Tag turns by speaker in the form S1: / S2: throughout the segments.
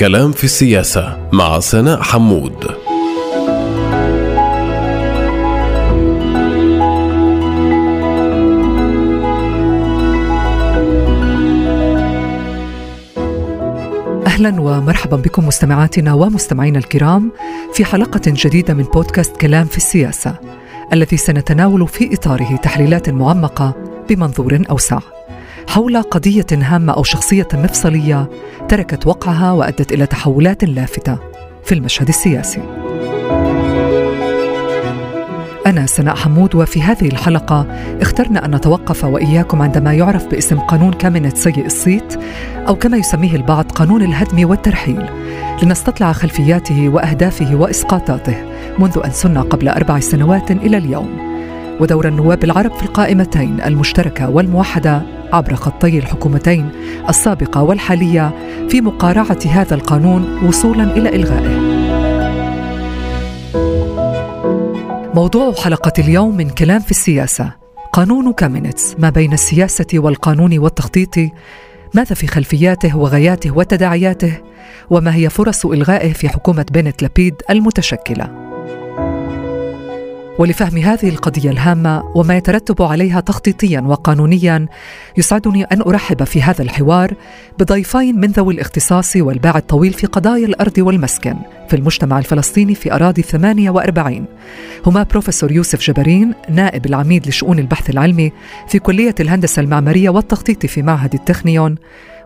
S1: كلام في السياسة مع سناء حمود.
S2: أهلا ومرحبا بكم مستمعاتنا ومستمعينا الكرام في حلقة جديدة من بودكاست كلام في السياسة الذي سنتناول في إطاره تحليلات معمقة بمنظور أوسع. حول قضية هامة أو شخصية مفصلية تركت وقعها وأدت إلى تحولات لافتة في المشهد السياسي. أنا سناء حمود وفي هذه الحلقة اخترنا أن نتوقف وإياكم عندما يعرف باسم قانون كامينت سيء الصيت أو كما يسميه البعض قانون الهدم والترحيل لنستطلع خلفياته وأهدافه وإسقاطاته منذ أن سن قبل أربع سنوات إلى اليوم ودور النواب العرب في القائمتين المشتركة والموحدة عبر خطي الحكومتين السابقة والحالية في مقارعة هذا القانون وصولا إلى إلغائه. موضوع حلقة اليوم من كلام في السياسة. قانون كامينتس ما بين السياسة والقانون والتخطيط ماذا في خلفياته وغاياته وتداعياته وما هي فرص إلغائه في حكومة بنت لبيد المتشكلة. ولفهم هذه القضية الهامة وما يترتب عليها تخطيطيا وقانونيا يسعدني أن أرحب في هذا الحوار بضيفين من ذوي الاختصاص والباع الطويل في قضايا الأرض والمسكن في المجتمع الفلسطيني في أراضي 48 هما بروفيسور يوسف جبرين نائب العميد لشؤون البحث العلمي في كلية الهندسة المعمارية والتخطيط في معهد التخنيون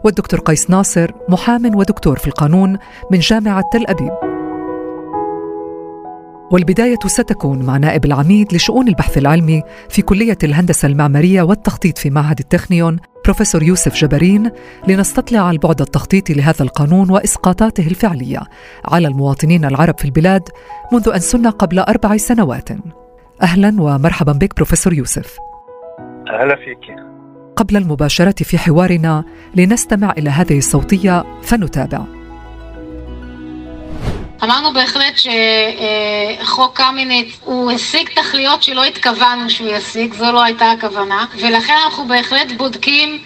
S2: والدكتور قيس ناصر محام ودكتور في القانون من جامعة تل أبيب. والبداية ستكون مع نائب العميد لشؤون البحث العلمي في كلية الهندسة المعمارية والتخطيط في معهد التخنيون بروفيسور يوسف جبرين لنستطلع البعد التخطيطي لهذا القانون وإسقاطاته الفعلية على المواطنين العرب في البلاد منذ أن سن قبل أربع سنوات. أهلا ومرحبا بك بروفيسور يوسف.
S3: أهلا فيك.
S2: قبل المباشرة في حوارنا لنستمع إلى هذه الصوتية فنتابع.
S4: אמרנו בהחלט שחוק קמיניץ הוא השיג תכליות שלא התכוונו שהוא ישיג, זו לא הייתה הכוונה, ולכן אנחנו בהחלט בודקים,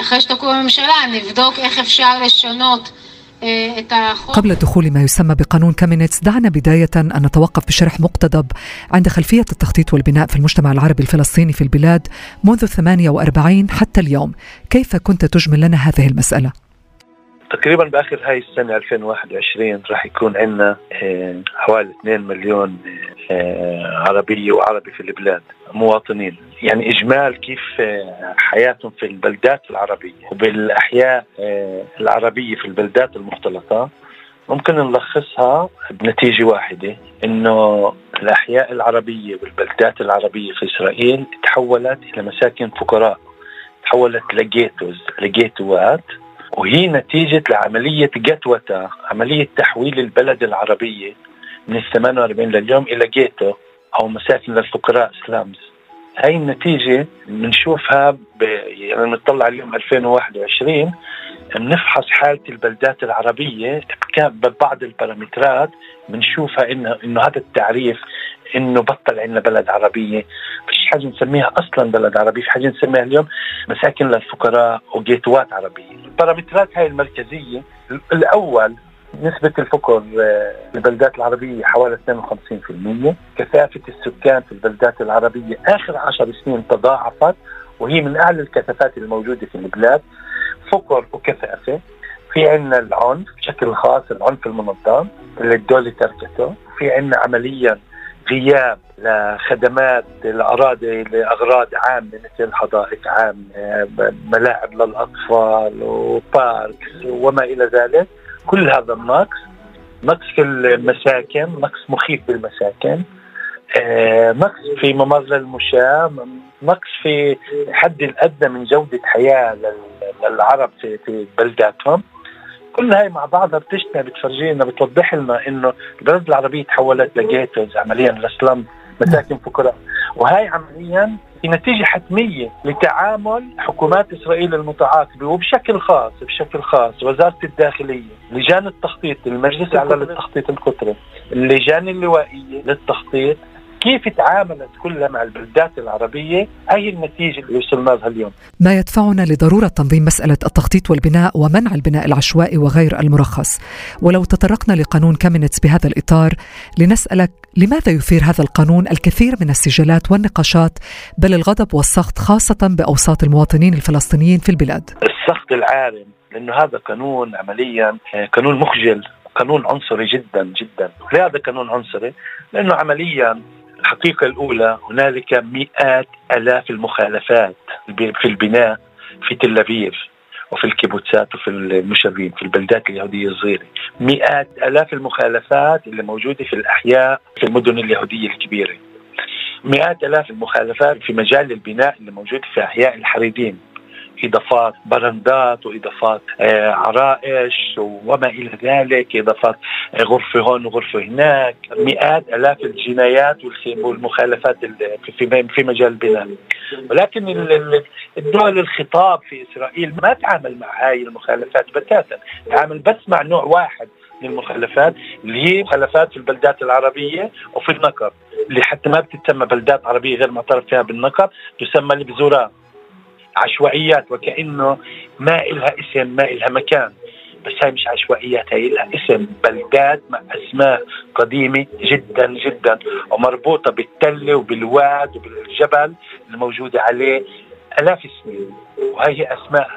S4: אחרי שתקום הממשלה, נבדוק איך אפשר לשנות
S2: قبل دخول ما يسمى بقانون كامينيتس دعنا بداية أن نتوقف بشرح مقتضب عند خلفية التخطيط والبناء في المجتمع العربي الفلسطيني في البلاد منذ 48 حتى اليوم كيف كنت تجمل لنا هذه المسألة؟
S3: تقريبا بآخر هاي السنة 2021 راح يكون عندنا آه، حوالي 2 مليون آه، عربية وعربي في البلاد مواطنين. يعني إجمال كيف آه، حياتهم في البلدات العربية وبالأحياء العربية في البلدات المختلطة. ممكن نلخصها بنتيجة واحدة إنه الأحياء العربية والبلدات العربية في إسرائيل تحولت إلى مساكن فقراء تحولت لجيتوز لجيتوات. وهي نتيجة لعملية جتوتا عملية تحويل البلد العربية من ال 48 لليوم إلى جيتو أو مساكن للفقراء سلامز هاي النتيجة بنشوفها ب... يعني نطلع اليوم 2021 بنفحص حالة البلدات العربية ببعض البارامترات بنشوفها انه إنه هذا التعريف إنه بطل عندنا بلد عربية. فيش حاجة نسميها أصلا بلد عربي في حاجة نسميها اليوم مساكن للفقراء وجيتوات عربية. البارامترات هاي المركزية الأول نسبة الفقر آه، البلدات العربية حوالي 52% كثافة السكان في البلدات العربية آخر عشر سنين تضاعفت وهي من أعلى الكثافات الموجودة في البلاد. فقر وكثافة. في عندنا العنف بشكل خاص العنف المنظم اللي الدولة تركته. في عندنا عمليا غياب لخدمات الأراضي لأغراض عامة مثل حدائق عامة ملاعب للأطفال وباركس وما إلى ذلك. كل هذا النقص نقص في المساكن نقص مخيف بالمساكن آه، نقص في ممر المشاة نقص في حد الأدنى من جودة حياة للعرب في بلداتهم. كل هاي مع بعضها بتجتمع بتفرجينا بتوضح لنا إنه البلد العربية تحولت لجيتوز عمليا لسلم مساكن فقراء وهي عمليا هي نتيجة حتمية لتعامل حكومات إسرائيل المتعاقبة وبشكل خاص بشكل خاص وزارة الداخلية لجان التخطيط المجلس الأعلى للتخطيط القطري اللجان اللوائية للتخطيط كيف تعاملت كلها مع البلدات العربية؟ هي النتيجة اللي وصلنا لها اليوم؟
S2: ما يدفعنا لضرورة تنظيم مسألة التخطيط والبناء ومنع البناء العشوائي وغير المرخص. ولو تطرقنا لقانون كامينتس بهذا الإطار لنسألك لماذا يثير هذا القانون الكثير من السجالات والنقاشات بل الغضب والسخط خاصة بأوساط المواطنين الفلسطينيين في البلاد؟
S3: السخط العارم لأنه هذا قانون عمليا آه، قانون مخجل قانون عنصري جدا جدا. ليه هذا قانون عنصري؟ لأنه عمليا الحقيقة الأولى هنالك مئات ألاف المخالفات في البناء في تل أبيب وفي الكيبوتسات وفي المشرين في البلدات اليهودية الصغيرة. مئات ألاف المخالفات اللي موجودة في الأحياء في المدن اليهودية الكبيرة. مئات ألاف المخالفات في مجال البناء اللي موجود في أحياء الحريدين إضافات برندات وإضافات آه، عرائش وما إلى ذلك إضافات آه، غرفة هون وغرفة هناك مئات آلاف الجنايات والمخالفات في مجال البناء ولكن الدول الخطاب في إسرائيل ما تعامل مع هاي المخالفات بتاتا. تعامل بس مع نوع واحد من المخالفات اللي هي مخالفات في البلدات العربية وفي النقب اللي حتى ما بتتسمى بلدات عربية غير معترف فيها بالنقب تسمى البزورات عشوائيات وكأنه ما إلها اسم ما إلها مكان. بس هاي مش عشوائيات هاي لها اسم. بلدات مع أسماء قديمة جدا جدا ومربوطة بالتلة وبالواد وبالجبل الموجودة عليه آلاف السنين. وهي أسماء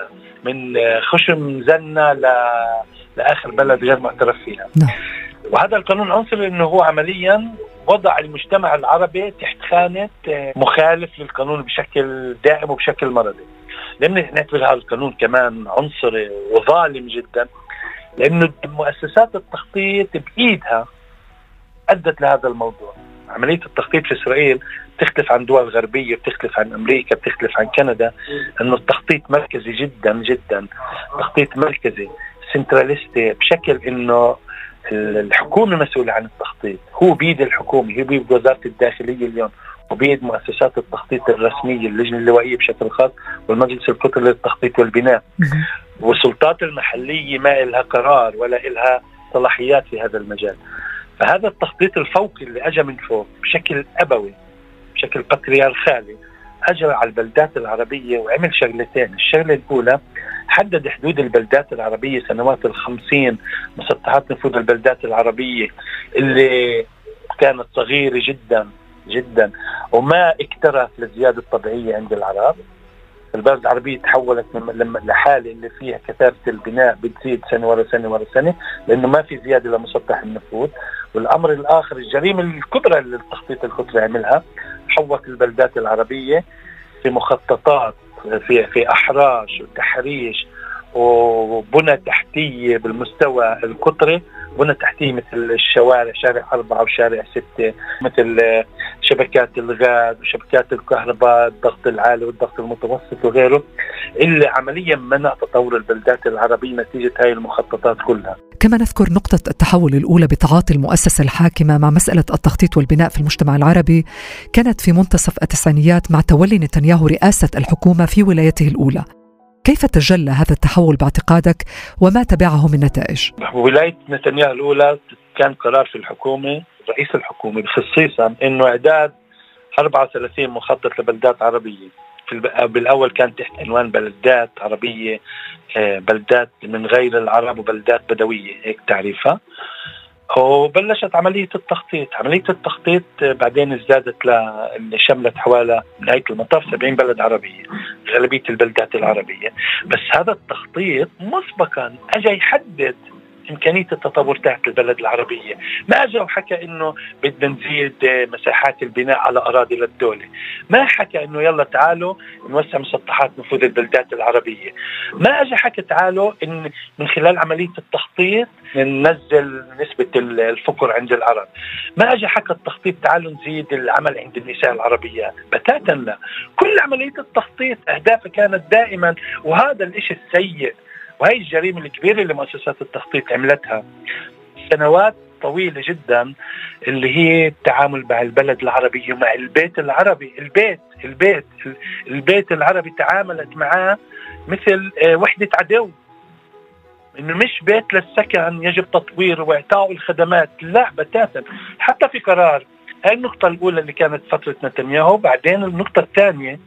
S3: من خشم زنا ل... لآخر بلد غير معترف فيها. نعم. وهذا القانون عنصري إنه هو عمليا وضع المجتمع العربي تحت خانة آه، مخالف للقانون بشكل دائم وبشكل مرضي. لأن نعتبر هذا القانون كمان عنصري وظالم جدا لأنه مؤسسات التخطيط بإيدها أدت لهذا الموضوع. عملية التخطيط في إسرائيل بتختلف عن دول غربية بتختلف عن أمريكا بتختلف عن كندا أنه التخطيط مركزي جدا جدا. تخطيط مركزي سنتراليستي بشكل أنه الحكومة مسؤوله عن التخطيط. هو بيد الحكومة هو بيد وزارة الداخلية اليوم وبيد مؤسسات التخطيط الرسمية اللجنة اللوائية بشكل خاص والمجلس القطري للتخطيط والبناء. والسلطات المحلية ما لها قرار ولا لها صلاحيات في هذا المجال. فهذا التخطيط الفوقي اللي اجى من فوق بشكل أبوي بشكل باتريارخالي اجى على البلدات العربية وعمل شغلتين، الشغلة الأولى حدد حدود البلدات العربية سنوات الخمسين مسطحات نفوذ البلدات العربية اللي كانت صغيرة جدا جدا. وما اكترث للزيادة الطبيعية عند العرب البلد العربية تحولت لما لحالة اللي فيها كثافة البناء بتزيد سنة ورا سنة ورا سنة لأنه ما في زيادة لمسطح النفوذ. والأمر الآخر الجريمة الكبرى اللي التخطيط القطري عملها حوط البلدات العربية في مخططات في في أحراش وتحريش وبنى تحتية بالمستوى القطري. بنى تحتيه مثل الشوارع شارع أربعة وشارع ستة مثل شبكات الغاز وشبكات الكهرباء الضغط العالي والضغط المتوسط وغيره اللي عمليا منع تطور البلدات العربية نتيجة هاي المخططات كلها.
S2: كما نذكر نقطة التحول الأولى بتعاطي المؤسسة الحاكمة مع مسألة التخطيط والبناء في المجتمع العربي كانت في منتصف التسعينيات مع تولي نتنياهو رئاسة الحكومة في ولايته الأولى. كيف تجلى هذا التحول باعتقادك وما تبعه من نتائج؟
S3: ولاية نتنياهو الأولى كان قرار في الحكومة رئيس الحكومة خصيصا أنه إعداد 34 مخطط لبلدات عربية. في بالأول كان تحت عنوان بلدات عربية آه، بلدات من غير العرب وبلدات بدوية هيك تعريفها. وبلشت عملية التخطيط. عملية التخطيط بعدين ازدادت اللي شملت حوالي نهاية المطاف 70 بلد عربية. غالبية البلدات العربية. بس هذا التخطيط مسبقا. اجى يحدد إمكانية التطور تحت البلد العربية، ما اجى وحكى إنه بدنا نزيد مساحات البناء على أراضي للدولة، ما حكى إنه يلا تعالوا نوسع مسطحات نفوذ البلدات العربية، ما اجى حكى تعالوا إن من خلال عملية التخطيط ننزل نسبة الفقر عند العرب، ما اجى حكى التخطيط تعالوا نزيد العمل عند النساء العربيات، بتاتا لا، كل عملية التخطيط أهدافها كانت دائما وهذا الشيء السيء. وهي الجريمة الكبيرة اللي مؤسسات التخطيط عملتها. سنوات طويلة جدا اللي هي التعامل مع البلد العربي ومع البيت العربي. البيت البيت البيت العربي تعاملت معاه مثل آه، وحدة عدو. إنه مش بيت للسكن يجب تطويره واعطائه الخدمات لا بتاتا. حتى في قرار هاي النقطة الأولى اللي كانت فترة نتنياهو بعدين النقطة الثانية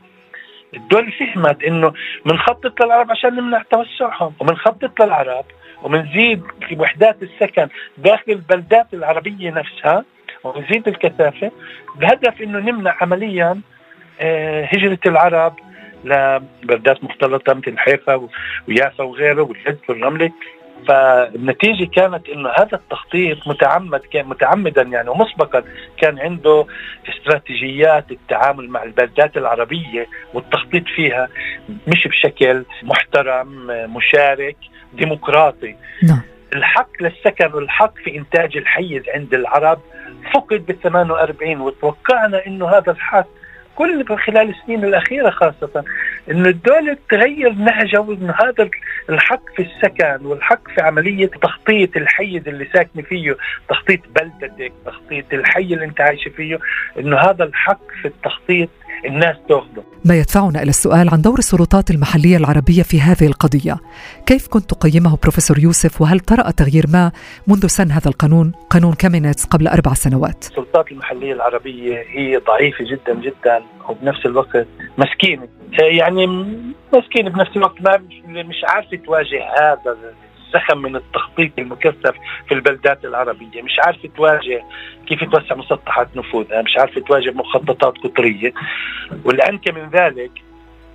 S3: الدول فهمت إنه بنخطط للعرب عشان نمنع توسعهم وبنخطط للعرب وبنزيد وحدات السكن داخل البلدات العربية نفسها ونزيد الكثافة بهدف إنه نمنع عمليا آه، هجرة العرب لبلدات مختلطة مثل حيفا ويافا وغيره والحج والرملة. فالنتيجة كانت إنه هذا التخطيط متعمد كان متعمدا يعني ومسبقا كان عنده استراتيجيات التعامل مع البلدات العربية والتخطيط فيها مش بشكل محترم مشارك ديمقراطي.
S2: نعم.
S3: الحق للسكن والحق في إنتاج الحيز عند العرب فقد بال 48 وتوقعنا إنه هذا الحق كل خلال السنين الأخيرة خاصة إنه الدولة تغير نهجها وإنه هذا الحق في السكن والحق في عملية تخطيط الحيز اللي ساكنة فيه، تخطيط بلدتك، تخطيط الحي اللي أنت عايشة فيه، إنه هذا الحق في التخطيط الناس تاخذه
S2: ما يدفعنا إلى السؤال عن دور السلطات المحلية العربية في هذه القضية. كيف كنت تقيمه بروفيسور يوسف؟ وهل طرأ تغيير ما منذ سن هذا القانون؟ قانون كامينيتس قبل أربع سنوات.
S3: السلطات المحلية العربية هي ضعيفة جدا جدا وبنفس الوقت مسكينة. يعني مسكينة بنفس الوقت ما مش عارفة تواجه هذا زخم من التخطيط المكثف في البلدات العربية. مش عارفة تواجه كيف توسع مسطحات نفوذها مش عارفة تواجه مخططات قطرية. والأنكى من ذلك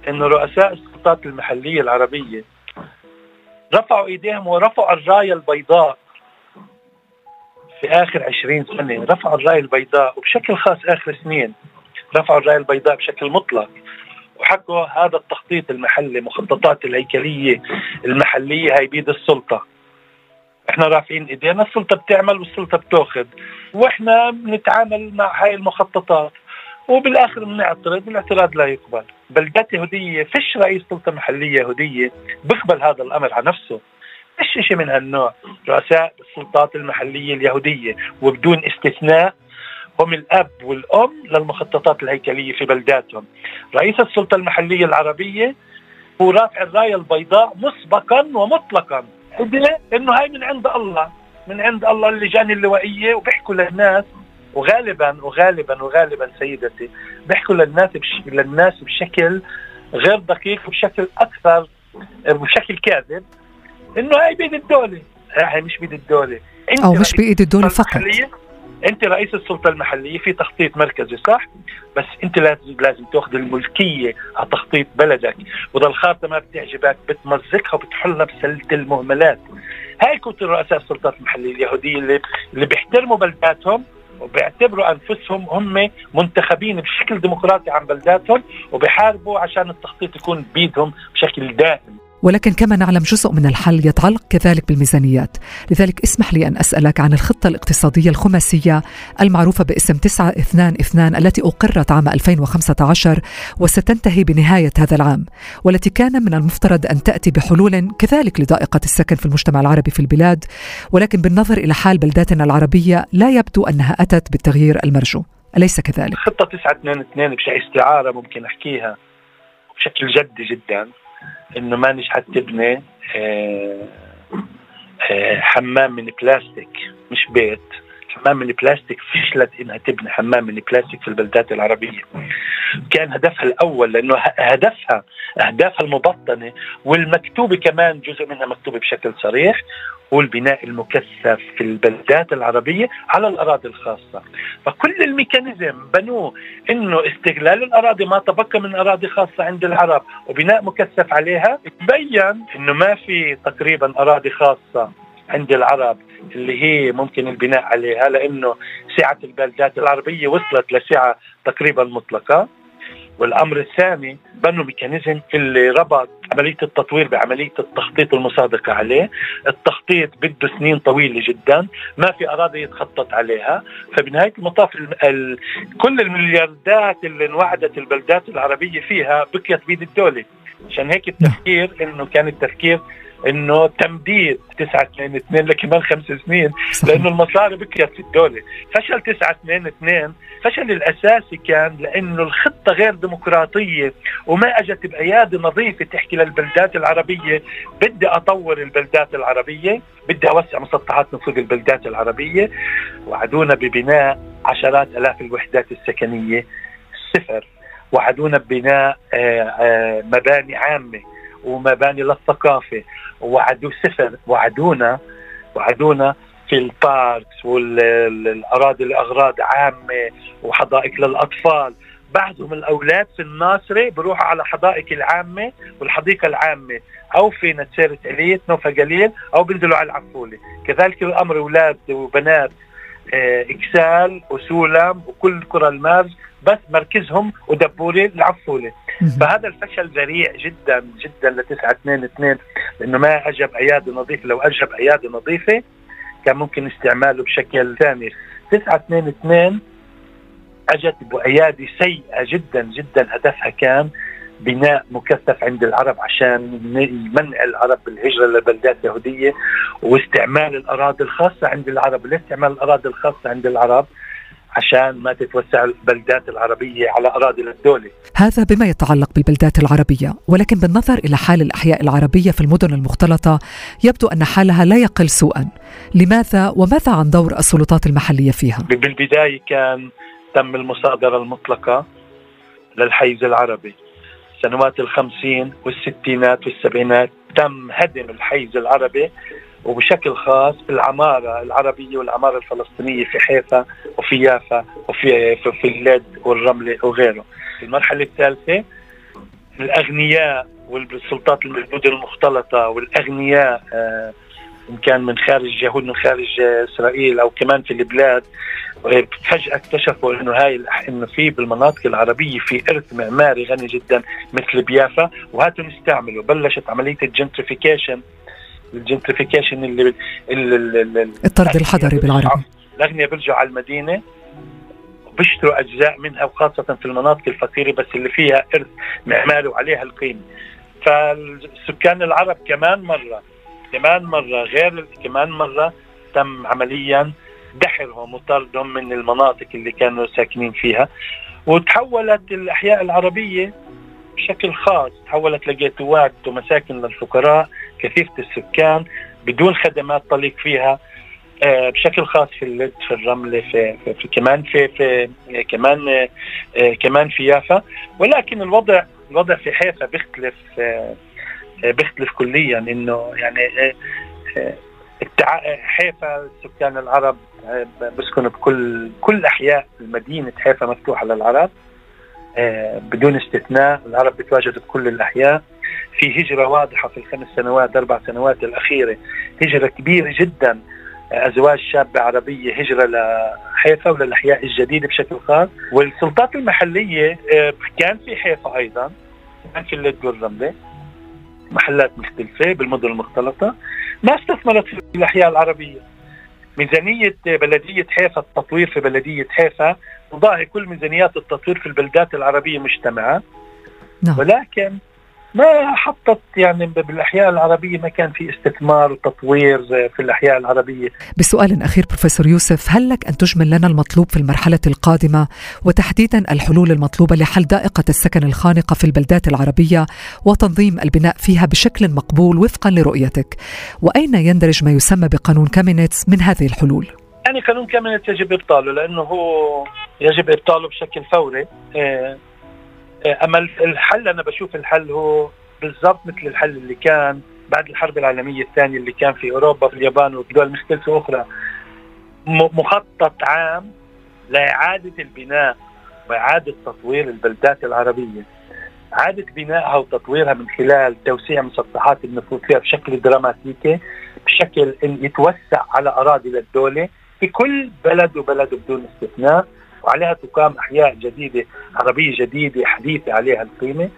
S3: أن رؤساء السلطات المحلية العربية رفعوا إيديهم ورفعوا الراية البيضاء في آخر عشرين سنة. رفعوا الراية البيضاء وبشكل خاص آخر سنين رفعوا الراية البيضاء بشكل مطلق. وحكوا هذا التخطيط المحلي مخططات الهيكلية المحلية هي بيد السلطة. إحنا رافعين إيدينا السلطة بتعمل والسلطة بتأخذ. وإحنا بنتعامل مع هاي المخططات. وبالآخر بنعترض والاعتراض لا يقبل. بلدات يهودية فيش رئيس سلطة محلية يهودية بيقبل هذا الأمر على نفسه. فيش شيء من هالنوع. رؤساء السلطات المحلية اليهودية وبدون استثناء هم الأب والأم للمخططات الهيكلية في بلداتهم. رئيس السلطة المحلية العربية هو رافع الراية البيضاء مسبقا ومطلقا. إنه هاي من عند الله من عند الله اللجان اللوائية وبيحكوا للناس. وغالبا وغالبا وغالبا سيدتي بيحكوا للناس بش... للناس بشكل غير دقيق وبشكل أكثر بشكل كاذب. إنه هاي بيد الدولة. هاي مش بيد الدولة.
S2: انت أو مش بايد الدولة فقط.
S3: انت رئيس السلطة المحلية في تخطيط مركزي صح؟ بس انت لازم لازم تاخذ الملكية على تخطيط بلدك وإذا الخارطه ما بتعجبك بتمزقها وبتحلها بسلة المهملات. هاي كنت رؤساء السلطات المحلية اليهودية اللي اللي بيحترموا بلداتهم وبيعتبروا أنفسهم هم منتخبين بشكل ديمقراطي عن بلداتهم وبيحاربوا عشان التخطيط يكون بيدهم بشكل دائم.
S2: ولكن كما نعلم جزء من الحل يتعلق كذلك بالميزانيات. لذلك اسمح لي أن أسألك عن الخطة الاقتصادية الخماسية المعروفة باسم 922 التي أقرت عام 2015 وستنتهي بنهاية هذا العام والتي كان من المفترض أن تأتي بحلول كذلك لضائقة السكن في المجتمع العربي في البلاد ولكن بالنظر إلى حال بلداتنا العربية لا يبدو أنها أتت بالتغيير المرجو. أليس كذلك؟
S3: خطة 922 بشكل استعارة ممكن أحكيها بشكل جدي جدا. إنه ما نجحت تبني آه، آه، حمام من بلاستيك مش بيت. حمام من بلاستيك فشلت إنها تبني حمام من بلاستيك في البلدات العربية. كان هدفها الأول لأنه هدفها أهدافها المبطنة والمكتوبة كمان جزء منها مكتوبة بشكل صريح. هو البناء المكثف في البلدات العربية على الأراضي الخاصة. فكل ال mechanism بنوه أنه استغلال الأراضي ما تبقى من أراضي خاصة عند العرب وبناء مكثف عليها تبين أنه ما في تقريبا أراضي خاصة عند العرب اللي هي ممكن البناء عليها لأنه سعة البلدات العربية وصلت لسعة تقريبا مطلقة. والأمر الثاني بنوا mechanism اللي ربط عملية التطوير بعملية التخطيط المصادقة عليه، التخطيط بده سنين طويلة جدا، ما في أراضي يتخطط عليها، فبنهاية المطاف ال كل الملياردات اللي انوعدت البلدات العربية فيها بقيت بيد الدولة، عشان هيك التفكير إنه كان التفكير إنه تمديد 9 2 2 لكمان خمس سنين. لأنه المصاري بكيت في الدولة فشل 9 2 2 فشل الأساسي كان لأنه الخطة غير ديمقراطية وما أجت بأيادي نظيفة تحكي للبلدات العربية. بدي أطور البلدات العربية بدي أوسع مسطحات نفوذ البلدات العربية. وعدونا ببناء عشرات آلاف الوحدات السكنية صفر. وعدونا ببناء آه، آه، مباني عامة. ومباني للثقافه وعدوا صفر وعدونا وعدونا في الباركس والأراضي الأغراض عامة وحدائق للأطفال. بعضهم الأولاد في الناصري بروحوا على حدائق العامة والحديقة العامة. أو في نتسيرة عليت نوفا قليل أو بينزلوا على العفولة. كذلك الأمر أولاد وبنات. اكسال وسولم وكل قرى المارج بس مركزهم ودبوري العفوله فهذا الفشل ذريع جدا جدا ل 922 لأنه ما اجب عياده نظيفه لو اجب عياده نظيفة كان ممكن استعماله بشكل ثاني. 922 اجت بايادي سيئة جدا جدا هدفها كان بناء مكثف عند العرب عشان منع العرب بالهجرة لبلدات يهودية واستعمال الأراضي الخاصة عند العرب ليه استعمال الأراضي الخاصة عند العرب عشان ما تتوسع البلدات العربية على أراضي الدولة.
S2: هذا بما يتعلق بالبلدات العربية ولكن بالنظر إلى حال الأحياء العربية في المدن المختلطة يبدو أن حالها لا يقل سوءا. لماذا وماذا عن دور السلطات المحلية فيها؟
S3: بالبداية كان تم المصادرة المطلقة للحيز العربي. سنوات الخمسين والستينات والسبعينات تم هدم الحيز العربي وبشكل خاص بالعمارة العربية والعمارة الفلسطينية في حيفا وفي يافا وفي في, في اللد والرملة وغيره. المرحلة الثالثة الأغنياء والسلطات المدن المختلطة والأغنياء آه إن كان من خارج يهود من خارج إسرائيل أو كمان في البلاد فجأة اكتشفوا إنه هاي إنه في بالمناطق العربية في إرث معماري غني جدا مثل بيافا وهاتوا نستعمله بلشت عملية ال gentrification ال gentrification اللي, اللي
S2: الطرد الحضري بالعربي.
S3: الاغنياء بيرجعوا على المدينة وبيشتروا أجزاء منها وخاصة في المناطق الفقيرة بس اللي فيها إرث معماري وعليها القيمة. فالسكان العرب كمان مرة كمان مرة غير كمان مرة تم عمليا دحرهم وطردهم من المناطق اللي كانوا ساكنين فيها. وتحولت الأحياء العربية بشكل خاص. تحولت لجيتوات ومساكن للفقراء كثيفة السكان بدون خدمات طليق فيها آه، بشكل خاص في اللد في الرملة في, في, في كمان في, في كمان آه، كمان في يافا. ولكن الوضع الوضع في حيفا بيختلف آه، بيختلف كليا. إنه يعني حيفا سكان العرب بسكنوا بكل كل أحياء مدينه حيفا مفتوحة للعرب. آه، بدون استثناء العرب بيتواجدوا بكل الأحياء. في هجرة واضحة في الخمس سنوات أربع سنوات الأخيرة. هجرة كبيرة جدا. أزواج شابة عربية هجرة لحيفا وللأحياء الجديدة بشكل خاص. والسلطات المحلية آه، كان في حيفا أيضا. كان في اللد والرملة. محلات مختلفة بالمدن المختلطة. ما استثمرت في الأحياء العربية. ميزانيه بلدية حيفا التطوير في بلدية حيفا تضاهي كل ميزانيات التطوير في البلدات العربية مجتمعه نعم. ولكن ما حطت يعني بالأحياء العربية ما كان في استثمار وتطوير في الأحياء العربية.
S2: بسؤال أخير بروفيسور يوسف، هل لك أن تجمل لنا المطلوب في المرحلة القادمة وتحديدا الحلول المطلوبة لحل ضائقه السكن الخانقة في البلدات العربية وتنظيم البناء فيها بشكل مقبول وفقا لرؤيتك؟ وأين يندرج ما يسمى بقانون كامينيتس من هذه الحلول؟
S3: يعني قانون كامينيتس يجب إبطاله لأنه هو يجب إبطاله بشكل فوري إيه أما الحل أنا بشوف الحل هو بالضبط مثل الحل اللي كان بعد الحرب العالمية الثانية اللي كان في أوروبا في اليابان ودول مختلفة أخرى. مخطط عام لإعادة البناء وإعادة تطوير البلدات العربية. إعادة بنائها وتطويرها من خلال توسيع مسطحات النفوذ فيها بشكل دراماتيكي بشكل إن يتوسع على أراضي للدوله في كل بلد وبلد بدون استثناء. وعليها تقام أحياء جديدة عربية جديدة حديثة عليها القيمة.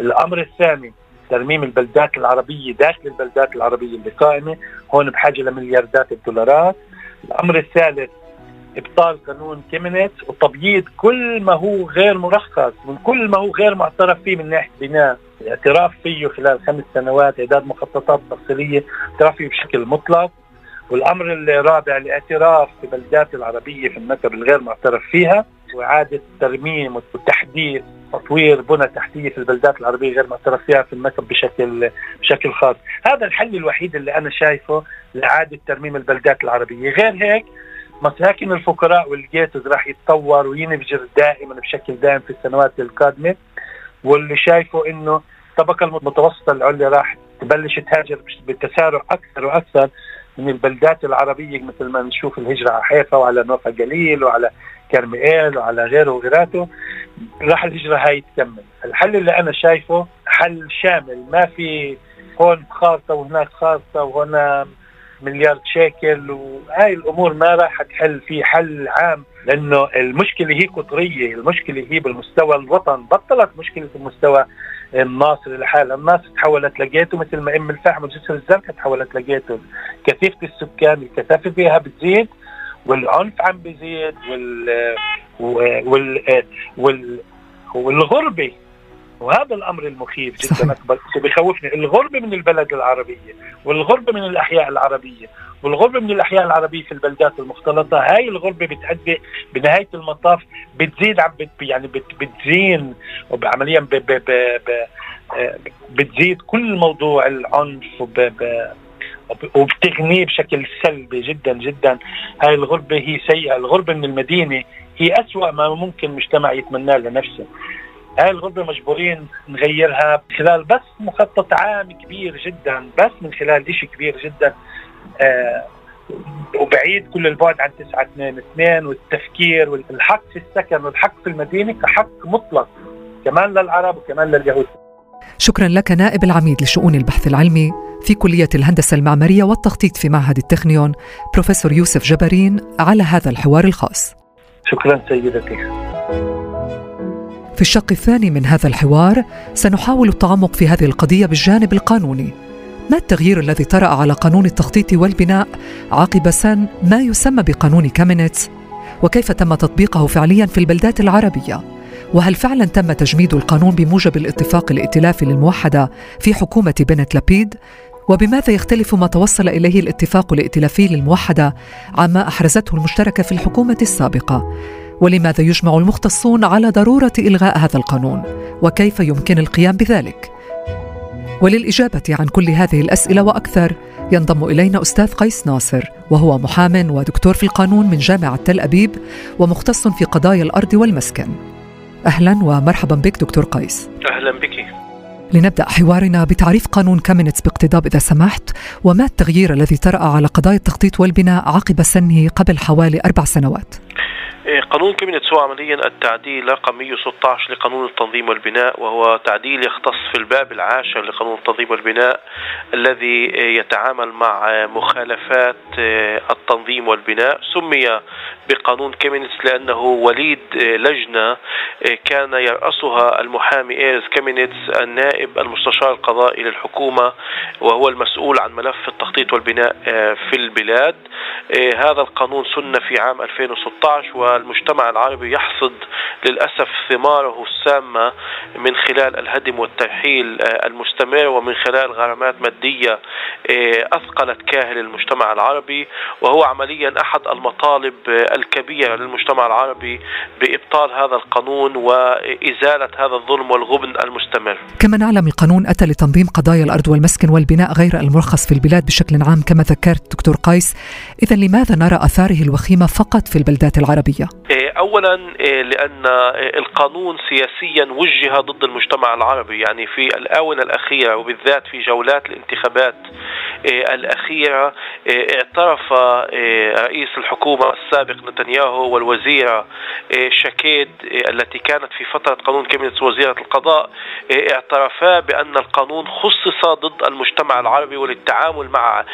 S3: الأمر الثاني ترميم البلدات العربية داخل البلدات العربية اللي قائمة هون بحاجة لملياردات الدولارات. الأمر الثالث إبطال قانون كيمينيتس وتبييض كل ما هو غير مرخص من كل ما هو غير معترف فيه من ناحية بناء الاعتراف فيه خلال خمس سنوات إعداد مخططات تفصيلية اعتراف فيه بشكل مطلق والأمر الرابع الاعتراف في بلدات العربية في المكتب الغير معترف فيها وإعادة ترميم وتحديث تطوير بنى تحتيه في البلدات العربية غير معترف فيها في المكتب بشكل بشكل خاص، هذا الحل الوحيد اللي أنا شايفه لإعادة ترميم البلدات العربية، غير هيك مساكن الفقراء والجيتوز راح يتطور وينفجر دائما بشكل دائم في السنوات القادمة. واللي شايفه إنه الطبقه المتوسطة العليا راح تبلش تهاجر بتسارع أكثر وأكثر من البلدات العربية مثل ما نشوف الهجرة على حيفا وعلى نوفا جليل وعلى كرميل وعلى غيره وغيراته راح الهجرة هاي تكمل، الحل اللي أنا شايفه حل شامل. ما في هون خارطة وهناك خارطة وهنا مليار شيكل وهاي الأمور ما راح تحل. في حل عام لأنه المشكلة هي قطريه، المشكلة هي بالمستوى الوطن، بطلت مشكلة المستوى الناصر لحالها، الناصر تحولت لجيتو مثل ما أم الفحم وجسر الزرقاء تحولت لجيتو، كثيفة السكان الكثافة فيها بتزيد والعنف عم بيزيد وال وال وال والغربة. وهذا الأمر المخيف جدا. أكبر. بخوفني الغربة من البلد العربية والغربة من الأحياء العربية. والغربة من الاحياء العربية في البلدات المختلطة هاي الغربة بتؤدي بنهاية المطاف بتزيد عم بت يعني بت بتزين وعمليا بتزيد كل موضوع العنف وب وبتغنيه بشكل سلبي جدا جدا. هاي الغربة هي سيئة. الغربة من المدينة هي أسوأ ما ممكن مجتمع يتمناه لنفسه. هاي الغربة مجبورين نغيرها خلال بس مخطط عام كبير جدا بس من خلال شيء كبير جدا. وبعيد كل البعد عن 9 2 2 والتفكير والحق في السكن والحق في المدينة كحق مطلق كمان للعرب وكمان لليهود.
S2: شكرا لك نائب العميد لشؤون البحث العلمي في كلية الهندسة المعمارية والتخطيط في معهد التخنيون بروفيسور يوسف جبرين على هذا الحوار الخاص.
S3: شكرا سيدتي
S2: في الشق الثاني من هذا الحوار سنحاول التعمق في هذه القضية بالجانب القانوني. ما التغيير الذي طرأ على قانون التخطيط والبناء عقب سن ما يسمى بقانون كامينيتس؟ وكيف تم تطبيقه فعليا في البلدات العربية؟ وهل فعلا تم تجميد القانون بموجب الاتفاق الائتلافي للموحدة في حكومة بنت لابيد وبماذا يختلف ما توصل إليه الاتفاق الائتلافي للموحدة عما أحرزته المشتركة في الحكومة السابقة؟ ولماذا يجمع المختصون على ضرورة إلغاء هذا القانون؟ وكيف يمكن القيام بذلك؟ وللإجابة عن كل هذه الأسئلة وأكثر ينضم إلينا أستاذ قيس ناصر وهو محام ودكتور في القانون من جامعة تل أبيب ومختص في قضايا الأرض والمسكن. أهلا ومرحبا بك دكتور قيس.
S5: أهلا بك.
S2: لنبدأ حوارنا بتعريف قانون كامينتس باقتضاب إذا سمحت وما التغيير الذي طرا على قضايا التخطيط والبناء عقب سنه قبل حوالي أربع سنوات.
S5: قانون كابينت هو عمليا التعديل رقم 116 لقانون التنظيم والبناء وهو تعديل يختص في الباب العاشر لقانون التنظيم والبناء الذي يتعامل مع مخالفات إيه، التنظيم والبناء. سمي بقانون كامينتس لأنه وليد إيه، لجنة كان يرأسها المحامي إيرز كامينتس النائب المستشار القضائي للحكومة وهو المسؤول عن ملف التخطيط والبناء في البلاد. هذا القانون سن في عام 2016 و المجتمع العربي يحصد للأسف ثماره السامة من خلال الهدم والترحيل آه، المستمر ومن خلال غرامات مادية آه، أثقلت كاهل المجتمع العربي وهو عمليا أحد المطالب آه، الكبيرة للمجتمع العربي بإبطال هذا القانون وإزالة هذا الظلم والغبن المستمر.
S2: كما نعلم القانون أتى لتنظيم قضايا الأرض والمسكن والبناء غير المرخص في البلاد بشكل عام كما ذكرت دكتور قيس. إذا لماذا نرى أثاره الوخيمة فقط في البلدات العربية؟
S5: إيه، اولا إيه، لأن إيه، القانون سياسيا وجه ضد المجتمع العربي يعني في الآونة الأخيرة وبالذات في جولات الانتخابات الأخيرة اعترف رئيس الحكومة السابق نتنياهو والوزيرة شاكيد التي كانت في فترة قانون كابينت وزيرة القضاء اعترفا بأن القانون خصص ضد المجتمع العربي وللتعامل مع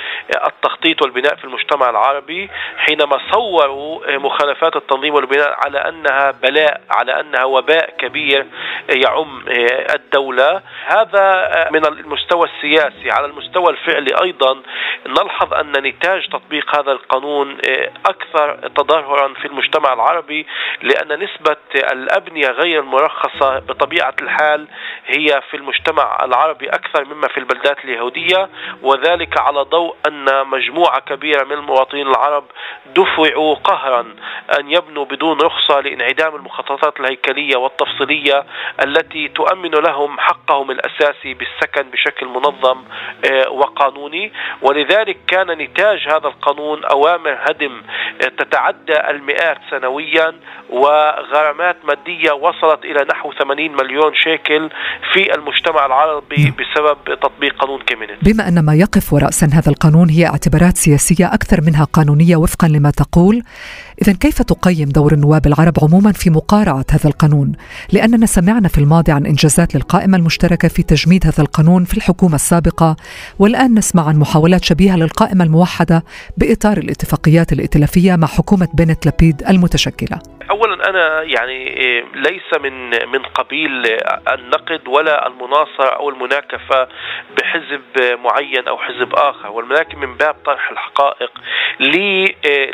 S5: التخطيط والبناء في المجتمع العربي حينما صوروا مخالفات التنظيم والبناء على أنها بلاء على أنها وباء كبير يعم الدولة. هذا من المستوى السياسي على المستوى الفعلي أيضا نلحظ أن نتاج تطبيق هذا القانون أكثر تظاهرا في المجتمع العربي لأن نسبة الأبنية غير المرخصه بطبيعة الحال هي في المجتمع العربي أكثر مما في البلدات اليهودية وذلك على ضوء أن مجموعة كبيرة من المواطنين المواطنين العرب دفعوا قهرا أن يبنوا بدون رخصة لإنعدام المخططات الهيكلية والتفصيلية التي تؤمن لهم حقهم الأساسي بالسكن بشكل منظم آه، وقانوني. ولذلك كان نتاج هذا القانون أوامر هدم آه، تتعدى المئات سنويا وغرامات مادية وصلت إلى نحو 80 مليون شيكل في المجتمع العربي بسبب تطبيق قانون كيمينيت
S2: بما أن ما يقف وراء سن هذا القانون هي اعتبارات سياسية أكثر منها قانونية وفقا لما تقول إذا كيف تقيم دور النواب العرب عموما في مقارعة هذا القانون؟ لأننا سمعنا في الماضي عن إنجازات للقائمة المشتركة في تجميد هذا القانون في الحكومة السابقة والآن نسمع عن محاولات شبيهة للقائمة الموحدة بإطار الاتفاقيات الائتلافية مع حكومة بنت لبيد المتشكلة
S5: اولا أنا يعني ليس من من قبيل النقد ولا المناصرة أو المناكفة بحزب معين أو حزب آخر ولكن من باب طرح الحقائق لي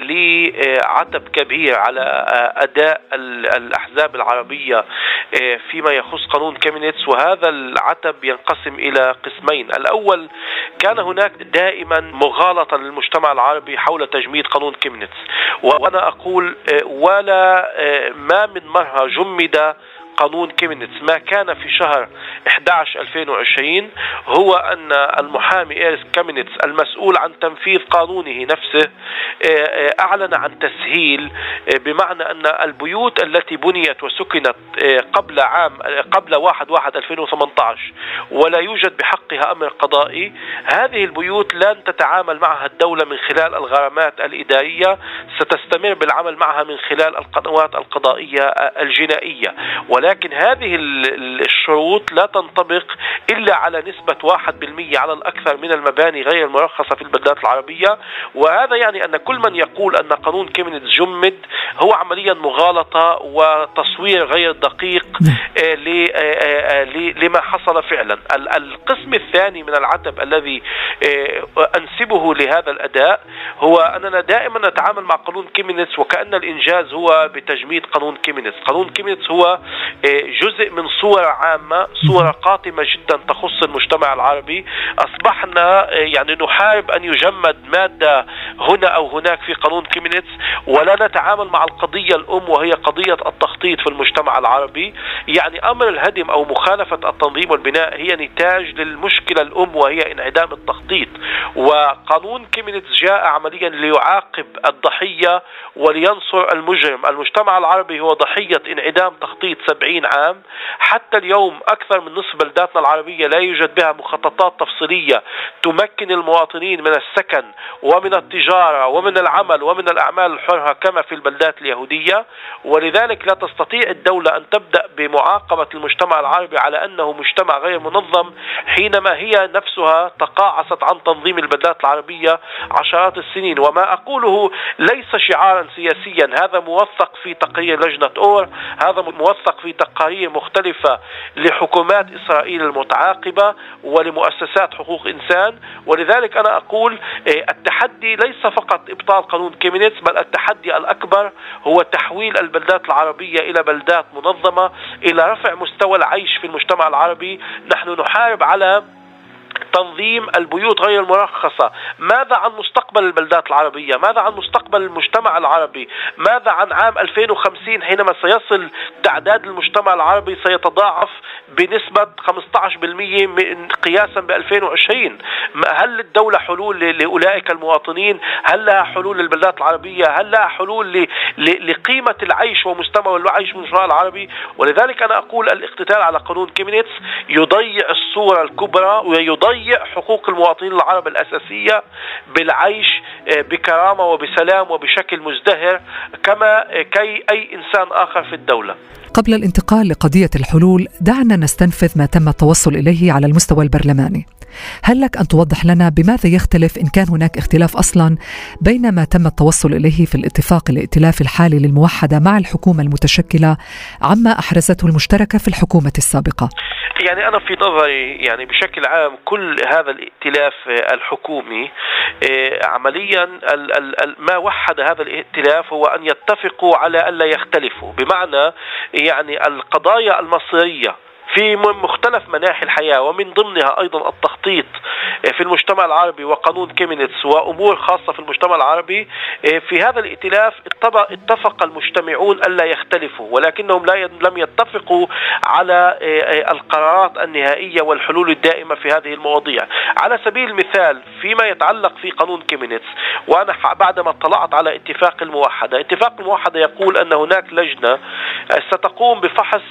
S5: لي عتب كبير على أداء الأحزاب العربية فيما يخص قانون كامينيتس وهذا العتب ينقسم إلى قسمين. الأول كان هناك دائما مغالطه للمجتمع العربي حول تجميد قانون كيمينيتس وأنا أقول ولا ما من مرة جمد قانون كيمينيتس. ما كان في شهر 11 2020 هو أن المحامي إيرز كيمينيتس المسؤول عن تنفيذ قانونه نفسه آه، آه، أعلن عن تسهيل آه، بمعنى أن البيوت التي بنيت وسكنت قبل عام قبل 1 1 2018 ولا يوجد بحقها أمر قضائي هذه البيوت لن تتعامل معها الدولة من خلال الغرامات الإدارية ستستمر بالعمل معها من خلال القنوات القضائية الجنائية. ولكن ولكن هذه الشروط لا تنطبق إلا على نسبة 1% على الأكثر من المباني غير المرخصة في البلدات العربية. وهذا يعني أن كل من يقول أن قانون كيمينيتس جمد هو عمليا مغالطة وتصوير غير دقيق نعم. آه، آه، آه، لما حصل فعلا. القسم الثاني من العتب الذي أنسبه لهذا الأداء هو أننا دائما نتعامل مع قانون كيمينيتس وكأن الإنجاز هو بتجميد قانون كيمينيتس قانون كيمينيتس هو جزء من صورة عامة صورة قاتمة جدا تخص المجتمع العربي. أصبحنا يعني نحارب أن يجمد مادة هنا أو هناك في قانون كيمينيتس ولا نتعامل مع القضية الأم وهي قضية التخطيط في المجتمع العربي. يعني أمر الهدم أو مخالفة التنظيم والبناء هي نتاج للمشكلة الأم وهي انعدام التخطيط. وقانون كيمينيتس جاء عمليا ليعاقب الضحية ولينصر المجرم. المجتمع العربي هو ضحية انعدام تخطيط 70 عام حتى اليوم أكثر من نصف بلداتنا العربية لا يوجد بها مخططات تفصيلية تمكن المواطنين من السكن ومن التجارة ومن العمل ومن الأعمال الحرة كما في البلدات اليهودية. ولذلك لا تستطيع الدولة أن تبدأ بمعاقبة المجتمع العربي على أنه مجتمع غير منظم حينما هي نفسها تقاعست عن تنظيم البلدات العربية عشرات السنين. وما أقوله ليس شعارا سياسيا هذا موثق في تقرير لجنة أور هذا موثق في تقارير مختلفة لحكومات إسرائيل المتعاقبة ولمؤسسات حقوق إنسان. ولذلك أنا أقول إيه، التحدي ليس فقط إبطال قانون كيمينيتس بل التحدي الأكبر هو تحويل البلدات العربية إلى بلدات منظمة إلى رفع مستوى العيش في المجتمع العربي. نحن نحارب على تنظيم البيوت غير المرخصة ماذا عن مستقبل البلدات العربية؟ ماذا عن مستقبل المجتمع العربي؟ ماذا عن عام 2050 حينما سيصل تعداد المجتمع العربي سيتضاعف بنسبة 15% من قياسا ب 2020 هل للدولة حلول لأولئك المواطنين؟ هل لها حلول للبلدات العربية؟ هل لها حلول لقيمة العيش ومستوى العيش المجتمع العربي؟ ولذلك أنا أقول الاقتتال على قانون كيمينيتس يضيع الصورة الكبرى ويضيع حقوق المواطنين العرب الأساسية بالعيش آه، بكرامة وبسلام وبشكل مزدهر كما أي إنسان آخر في الدولة.
S2: قبل الانتقال لقضية الحلول دعنا نستنفذ ما تم التوصل إليه على المستوى البرلماني. هل لك أن توضح لنا بماذا يختلف إن كان هناك اختلاف أصلا بين ما تم التوصل إليه في الاتفاق الائتلافي الحالي للموحدة مع الحكومة المتشكلة عما أحرزته المشتركة في الحكومة السابقة؟
S5: يعني أنا في نظري يعني بشكل عام كل هذا الائتلاف الحكومي آه، عمليا ما وحد هذا الائتلاف هو أن يتفقوا على ألا يختلفوا. بمعنى يعني القضايا المصيرية في مختلف مناحي الحياة ومن ضمنها أيضا التخطيط التخطيط في المجتمع العربي وقانون كيمينيتس وأمور خاصة في المجتمع العربي في هذا الائتلاف اتفق المجتمعون ألا يختلفوا ولكنهم لا لم يتفقوا على القرارات النهائية والحلول الدائمة في هذه المواضيع. على سبيل المثال فيما يتعلق في قانون كيمينيتس وأنا بعدما اطلعت على اتفاق الموحدة اتفاق الموحدة يقول أن هناك لجنة ستقوم بفحص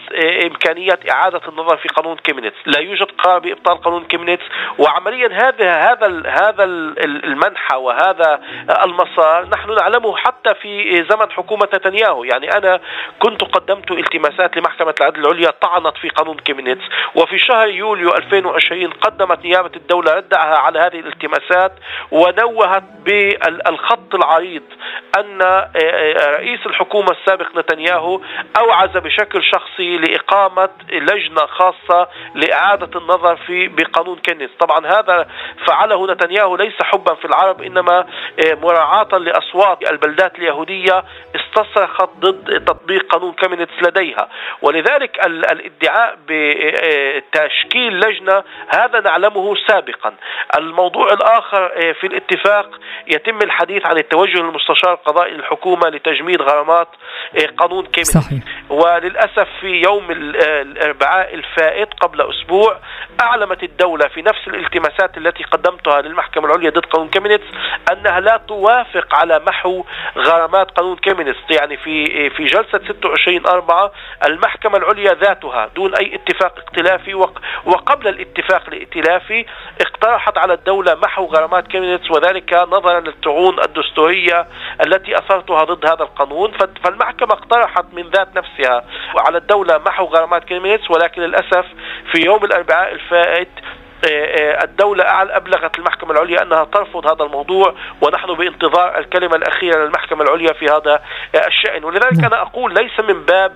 S5: امكانيه إعادة النظر في قانون كيمينيتس. لا يوجد قرار بإبطال قانون كيمينيتس وعمليا هذا هذا هذا المنحى وهذا المسار نحن نعلمه حتى في زمن حكومة نتنياهو. يعني أنا كنت قدمت التماسات لمحكمة العدل العليا طعنت في قانون كيمينيتس. وفي شهر يوليو 2020 قدمت نيابة الدولة ردها على هذه الالتماسات ونوهت بالخط العريض أن رئيس الحكومة السابق نتنياهو أوعز بشكل شخصي لإقامة لجنة خاصة لإعادة النظر في بقانون كيمينيتس طبعا هذا فعله نتنياهو ليس حبا في العرب إنما مراعاة لأصوات البلدات اليهودية استصرخت ضد تطبيق قانون كيمينيتس لديها. ولذلك الادعاء بتشكيل لجنة هذا نعلمه سابقا. الموضوع الآخر في الاتفاق يتم الحديث عن التوجه للمستشار القضائي للحكومه لتجميد غرامات قانون كيمينيتس صحيح. وللأسف في يوم الأربعاء الفائت قبل أسبوع أعلمت الدولة في نفس الالتماسات التي قدمتها للمحكمة العليا ضد قانون كيمينيتس أنها لا توافق على محو غرامات قانون كيمينيتس يعني في في جلسة 26 4 المحكمة العليا ذاتها دون أي اتفاق ائتلافي وقبل الاتفاق الائتلافي اقترحت على الدولة محو غرامات كيمينيتس وذلك نظرا للطعون الدستورية التي أثرتها ضد هذا القانون. فالمحكمة اقترحت من ذات نفسها على الدولة محو غرامات كيمينيتس ولكن للأسف في يوم الأربعاء الفائت الدولة أبلغت المحكمة العليا أنها ترفض هذا الموضوع ونحن بانتظار الكلمة الأخيرة للمحكمة العليا في هذا الشأن. ولذلك أنا أقول ليس من باب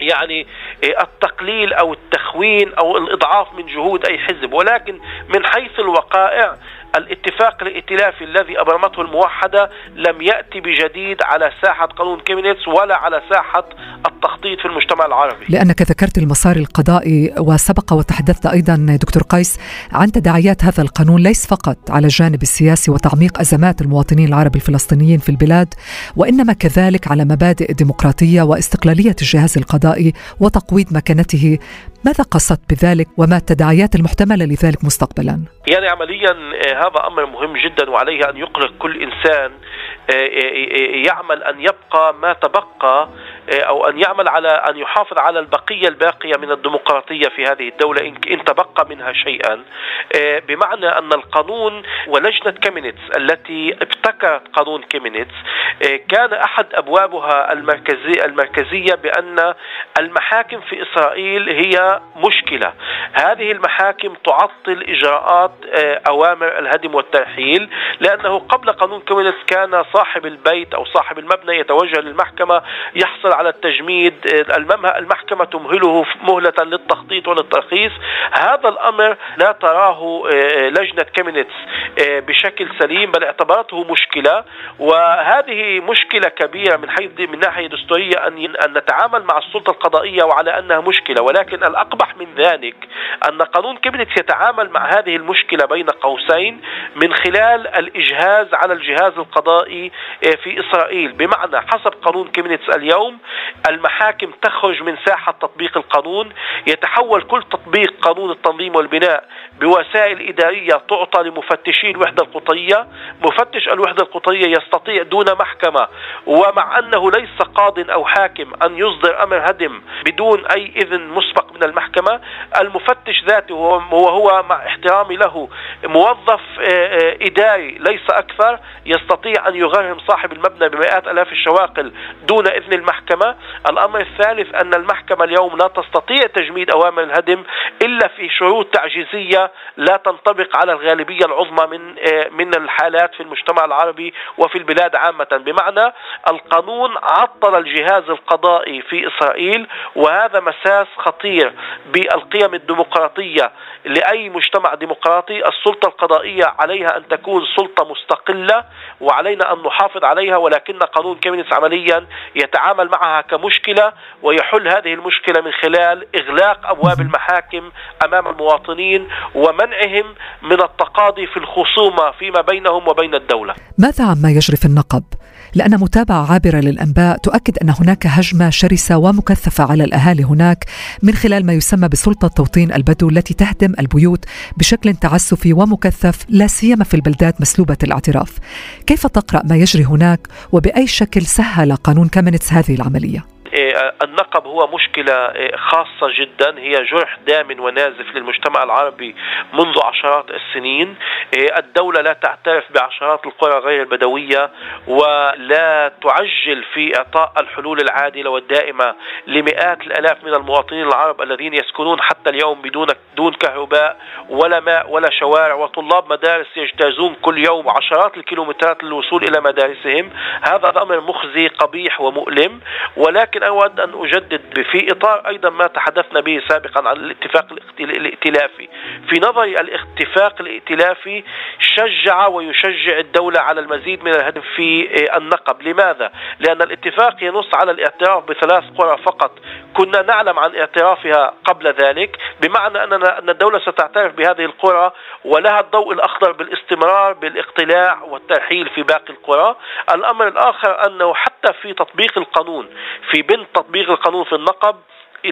S5: يعني التقليل أو التخوين أو الإضعاف من جهود أي حزب ولكن من حيث الوقائع الاتفاق الائتلافي الذي أبرمته الموحدة لم ياتي بجديد على ساحة قانون كيمينيتس ولا على ساحة التخطيط في المجتمع العربي.
S2: لأنك ذكرت المسار القضائي وسبق وتحدثت أيضا دكتور قيس عن تداعيات هذا القانون ليس فقط على الجانب السياسي وتعميق أزمات المواطنين العرب الفلسطينيين في البلاد وإنما كذلك على مبادئ الديمقراطيه واستقلالية الجهاز القضائي وتقويض مكانته ماذا قصدت بذلك وما التداعيات المحتملة لذلك مستقبلا؟
S5: يعني عمليا هذا أمر مهم جدا وعليه أن يقلق كل إنسان يعمل أن يبقى ما تبقى أو أن يعمل على أن يحافظ على البقية الباقية من الديمقراطية في هذه الدولة إن تبقى منها شيئا بمعنى أن القانون ولجنة كيمينيتس التي ابتكرت قانون كيمينيتس كان أحد أبوابها المركزية, المركزية بأن المحاكم في إسرائيل هي مشكلة. هذه المحاكم تعطل إجراءات أوامر الهدم والترحيل لأنه قبل قانون كيمينيتس كان صاحب البيت أو صاحب المبنى يتوجه للمحكمة يحصل على التجميد المحكمة تمهله مهلة للتخطيط وللترخيص. هذا الأمر لا تراه لجنة كيمينيتس بشكل سليم بل اعتبرته مشكلة. وهذه مشكلة كبيرة من حيث من ناحية دستورية أن نتعامل مع السلطة القضائية وعلى أنها مشكلة ولكن الأقبح من ذلك أن قانون كيمينيتس يتعامل مع هذه المشكلة بين قوسين من خلال الإجهاز على الجهاز القضائي في إسرائيل. بمعنى حسب قانون كيمينيتس اليوم المحاكم تخرج من ساحة تطبيق القانون يتحول كل تطبيق قانون التنظيم والبناء بوسائل إدارية تعطى لمفتشي الوحدة القطرية. مفتش الوحدة القطرية يستطيع دون محكمة ومع أنه ليس قاض أو حاكم أن يصدر أمر هدم بدون أي إذن مسبق من المحكمة المفتش ذاته وهو مع احترامي له موظف إداري ليس أكثر يستطيع أن يغرم صاحب المبنى بمئات ألاف الشواقل دون إذن المحكمة. الأمر الثالث أن المحكمة اليوم لا تستطيع تجميد أوامر الهدم إلا في شروط تعجيزية لا تنطبق على الغالبية العظمى من من الحالات في المجتمع العربي وفي البلاد عامة. بمعنى القانون عطل الجهاز القضائي في إسرائيل وهذا مساس خطير. بالقيم الديمقراطية لأي مجتمع ديمقراطي السلطة القضائية عليها أن تكون سلطة مستقلة وعلينا أن نحافظ عليها ولكن قانون كيمينيتس عمليا يتعامل معها كمشكلة ويحل هذه المشكلة من خلال إغلاق أبواب المحاكم أمام المواطنين ومنعهم من التقاضي في الخصومة فيما بينهم وبين الدولة
S2: ماذا عما يجري في النقب؟ لأن متابعة عابرة للأنباء تؤكد أن هناك هجمة شرسة ومكثفة على الأهالي هناك من خلال ما يسمى بسلطة توطين البدو التي تهدم البيوت بشكل تعسفي ومكثف لا سيما في البلدات مسلوبة الاعتراف كيف تقرأ ما يجري هناك وبأي شكل سهل قانون كامينتس هذه العملية؟
S5: إيه، النقب هو مشكلة إيه، خاصة جدا هي جرح دام ونازف للمجتمع العربي منذ عشرات السنين. إيه، الدولة لا تعترف بعشرات القرى غير البدوية ولا تعجل في إعطاء الحلول العادلة والدائمة لمئات الآلاف من المواطنين العرب الذين يسكنون حتى اليوم بدون دون كهرباء ولا ماء ولا شوارع وطلاب مدارس يجتازون كل يوم عشرات الكيلومترات للوصول إلى مدارسهم. هذا الأمر مخزي قبيح ومؤلم ولكن أود أن أجدد في إطار أيضا ما تحدثنا به سابقا عن الاتفاق الائتلافي. في نظري الاتفاق الائتلافي شجع ويشجع الدولة على المزيد من الهدف في النقب. لماذا؟ لأن الاتفاق ينص على الاعتراف بثلاث قرى فقط. كنا نعلم عن اعترافها قبل ذلك بمعنى أننا أن الدولة ستعترف بهذه القرى ولها الضوء الأخضر بالاستمرار بالاقتلاع والترحيل في باقي القرى. الأمر الآخر أنه حتى في تطبيق القانون في بنت تطبيق القانون في النقب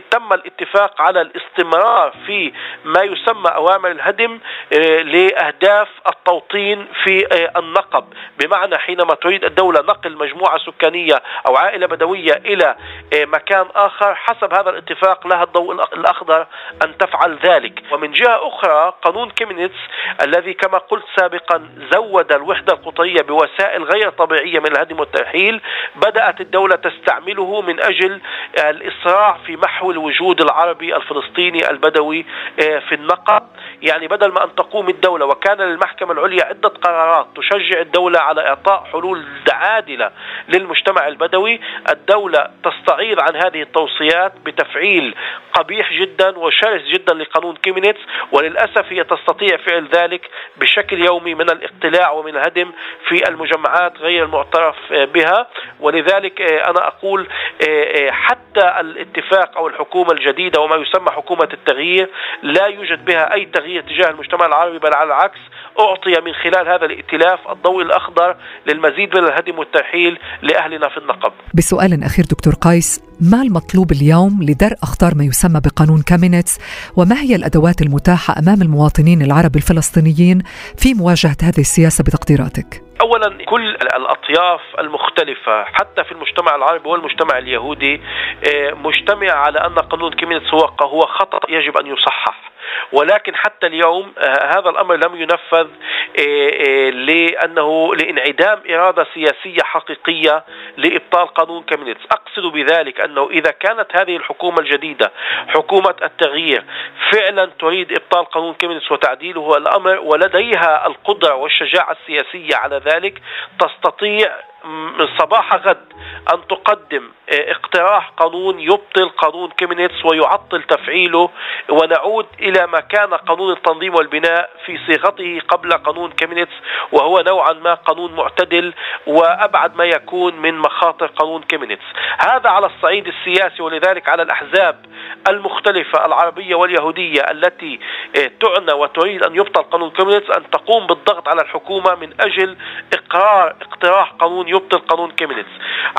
S5: تم الاتفاق على الاستمرار في ما يسمى أوامر الهدم آه، لأهداف التوطين في آه، النقب. بمعنى حينما تريد الدولة نقل مجموعة سكانية أو عائلة بدوية إلى آه، مكان آخر حسب هذا الاتفاق لها الضوء الأخضر أن تفعل ذلك. ومن جهة أخرى قانون كيمينيتس الذي كما قلت سابقا زود الوحدة القطرية بوسائل غير طبيعية من الهدم والترحيل بدأت الدولة تستعمله من أجل الإسراع في محو نحو الوجود العربي الفلسطيني البدوي آه، في النقب يعني بدل ما أن تقوم الدولة وكان للمحكمة العليا عدة قرارات تشجع الدولة على إعطاء حلول عادلة للمجتمع البدوي الدولة تستعيض عن هذه التوصيات بتفعيل قبيح جدا وشرس جدا لقانون كيمينيتس وللأسف هي تستطيع فعل ذلك بشكل يومي من الاقتلاع ومن الهدم في المجمعات غير المعترف بها. ولذلك آه، أنا أقول آه، حتى الاتفاق أو الحكومة الجديدة وما يسمى حكومة التغيير لا يوجد بها أي تغيير تجاه المجتمع العربي بل على العكس أعطي من خلال هذا الائتلاف الضوء الأخضر للمزيد من الهدم والترحيل لأهلنا في النقب.
S2: بسؤال أخير دكتور قيس ما المطلوب اليوم لدرء أخطار ما يسمى بقانون كامينيتس؟ وما هي الأدوات المتاحة أمام المواطنين العرب الفلسطينيين في مواجهة هذه السياسة بتقديراتك؟
S5: اولا كل الأطياف المختلفة حتى في المجتمع العربي والمجتمع اليهودي آه، مجمع على أن قانون كيمينيتس هو هو خطأ يجب أن يصحح. ولكن حتى اليوم آه، هذا الأمر لم ينفذ آه، آه، لأنه لانعدام إرادة سياسية حقيقية لإبطال قانون كامينيتس، أقصد بذلك أنه إذا كانت هذه الحكومة الجديدة حكومة التغيير فعلا تريد إبطال قانون كامينيتس وتعديل الأمر ولديها القدرة والشجاعة السياسية على ذلك تستطيع صباح غد أن تقدم آه، اقتراح قانون يبطل قانون كيمينيتس ويعطل تفعيله ونعود إلى ما كان قانون التنظيم والبناء في صيغته قبل قانون كيمينيتس وهو نوعا ما قانون معتدل وأبعد ما يكون من مخاطر قانون كيمينيتس هذا على الصعيد السياسي ولذلك على الأحزاب المختلفة العربية واليهودية التي آه، تعنى وتريد أن يبطل قانون كيمينيتس أن تقوم بالضغط على الحكومة من أجل إقرار اقتراح قانون يبطل قانون كيمينيتس.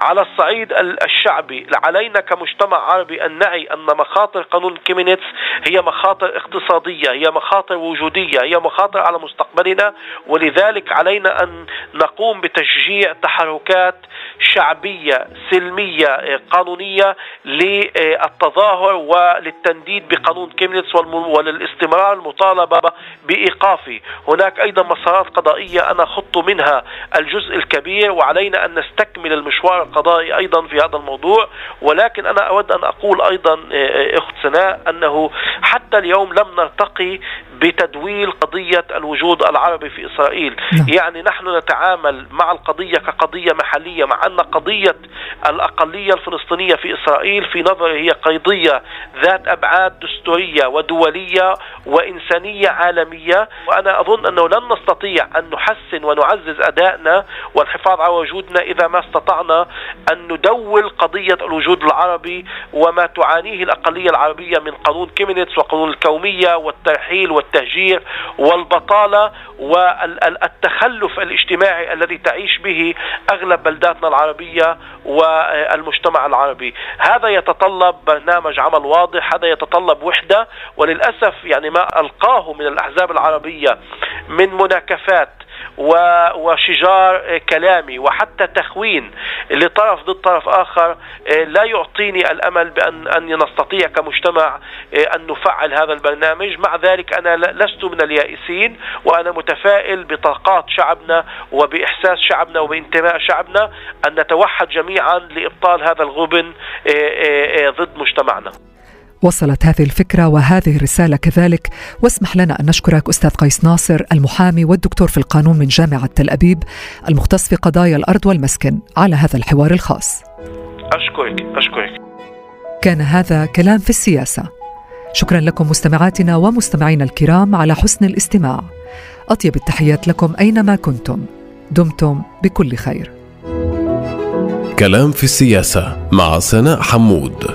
S5: على الصعيد الشعبي علينا كمجتمع عربي أن نعي أن مخاطر قانون كيمينيتس هي مخاطر اقتصادية هي مخاطر وجودية هي مخاطر على مستقبلنا. ولذلك علينا أن نقوم بتشجيع تحركات شعبية سلمية قانونية للتظاهر وللتنديد بقانون كيمينيتس وللاستمرار المطالبة بإيقافه. هناك أيضا مسارات قضائية أنا خط منها الجزء الكبير كبير وعلينا أن نستكمل المشوار القضائي أيضا في هذا الموضوع. ولكن أنا أود أن أقول أيضا أخت سناء أنه حتى اليوم لم نرتقي بتدويل قضية الوجود العربي في إسرائيل. نعم. يعني نحن نتعامل مع القضية كقضية محلية مع أن قضية الأقلية الفلسطينية في إسرائيل في نظري هي قضية ذات أبعاد دستورية ودولية وإنسانية عالمية. وأنا أظن أنه لن نستطيع أن نحسن ونعزز أدائنا والحفاظ على وجودنا إذا ما استطعنا أن ندول قضية الوجود العربي وما تعانيه الأقلية العربية من قانون كيمينيتس وقانون الكومية والترحيل والتهجير والبطالة والتخلف الاجتماعي الذي تعيش به أغلب بلداتنا العربية والمجتمع العربي. هذا يتطلب برنامج عمل واضح هذا يتطلب وحدة وللأسف يعني ما ألقاه من الأحزاب العربية من مناكفات وشجار كلامي وحتى تخوين لطرف ضد طرف آخر لا يعطيني الأمل بان ان نستطيع كمجتمع أن نفعل هذا البرنامج، مع ذلك أنا لست من اليائسين وأنا متفائل بطاقات شعبنا وبإحساس شعبنا وبانتماء شعبنا أن نتوحد جميعا لإبطال هذا الغبن ضد مجتمعنا.
S2: وصلت هذه الفكرة وهذه الرسالة كذلك. واسمح لنا أن نشكرك أستاذ قيس ناصر المحامي والدكتور في القانون من جامعة تل أبيب المختص في قضايا الأرض والمسكن على هذا الحوار الخاص.
S5: أشكرك أشكرك.
S2: كان هذا كلام في السياسة. شكرا لكم مستمعاتنا ومستمعينا الكرام على حسن الاستماع. أطيب التحيات لكم أينما كنتم. دمتم بكل خير.
S1: كلام في السياسة مع سناء حمود.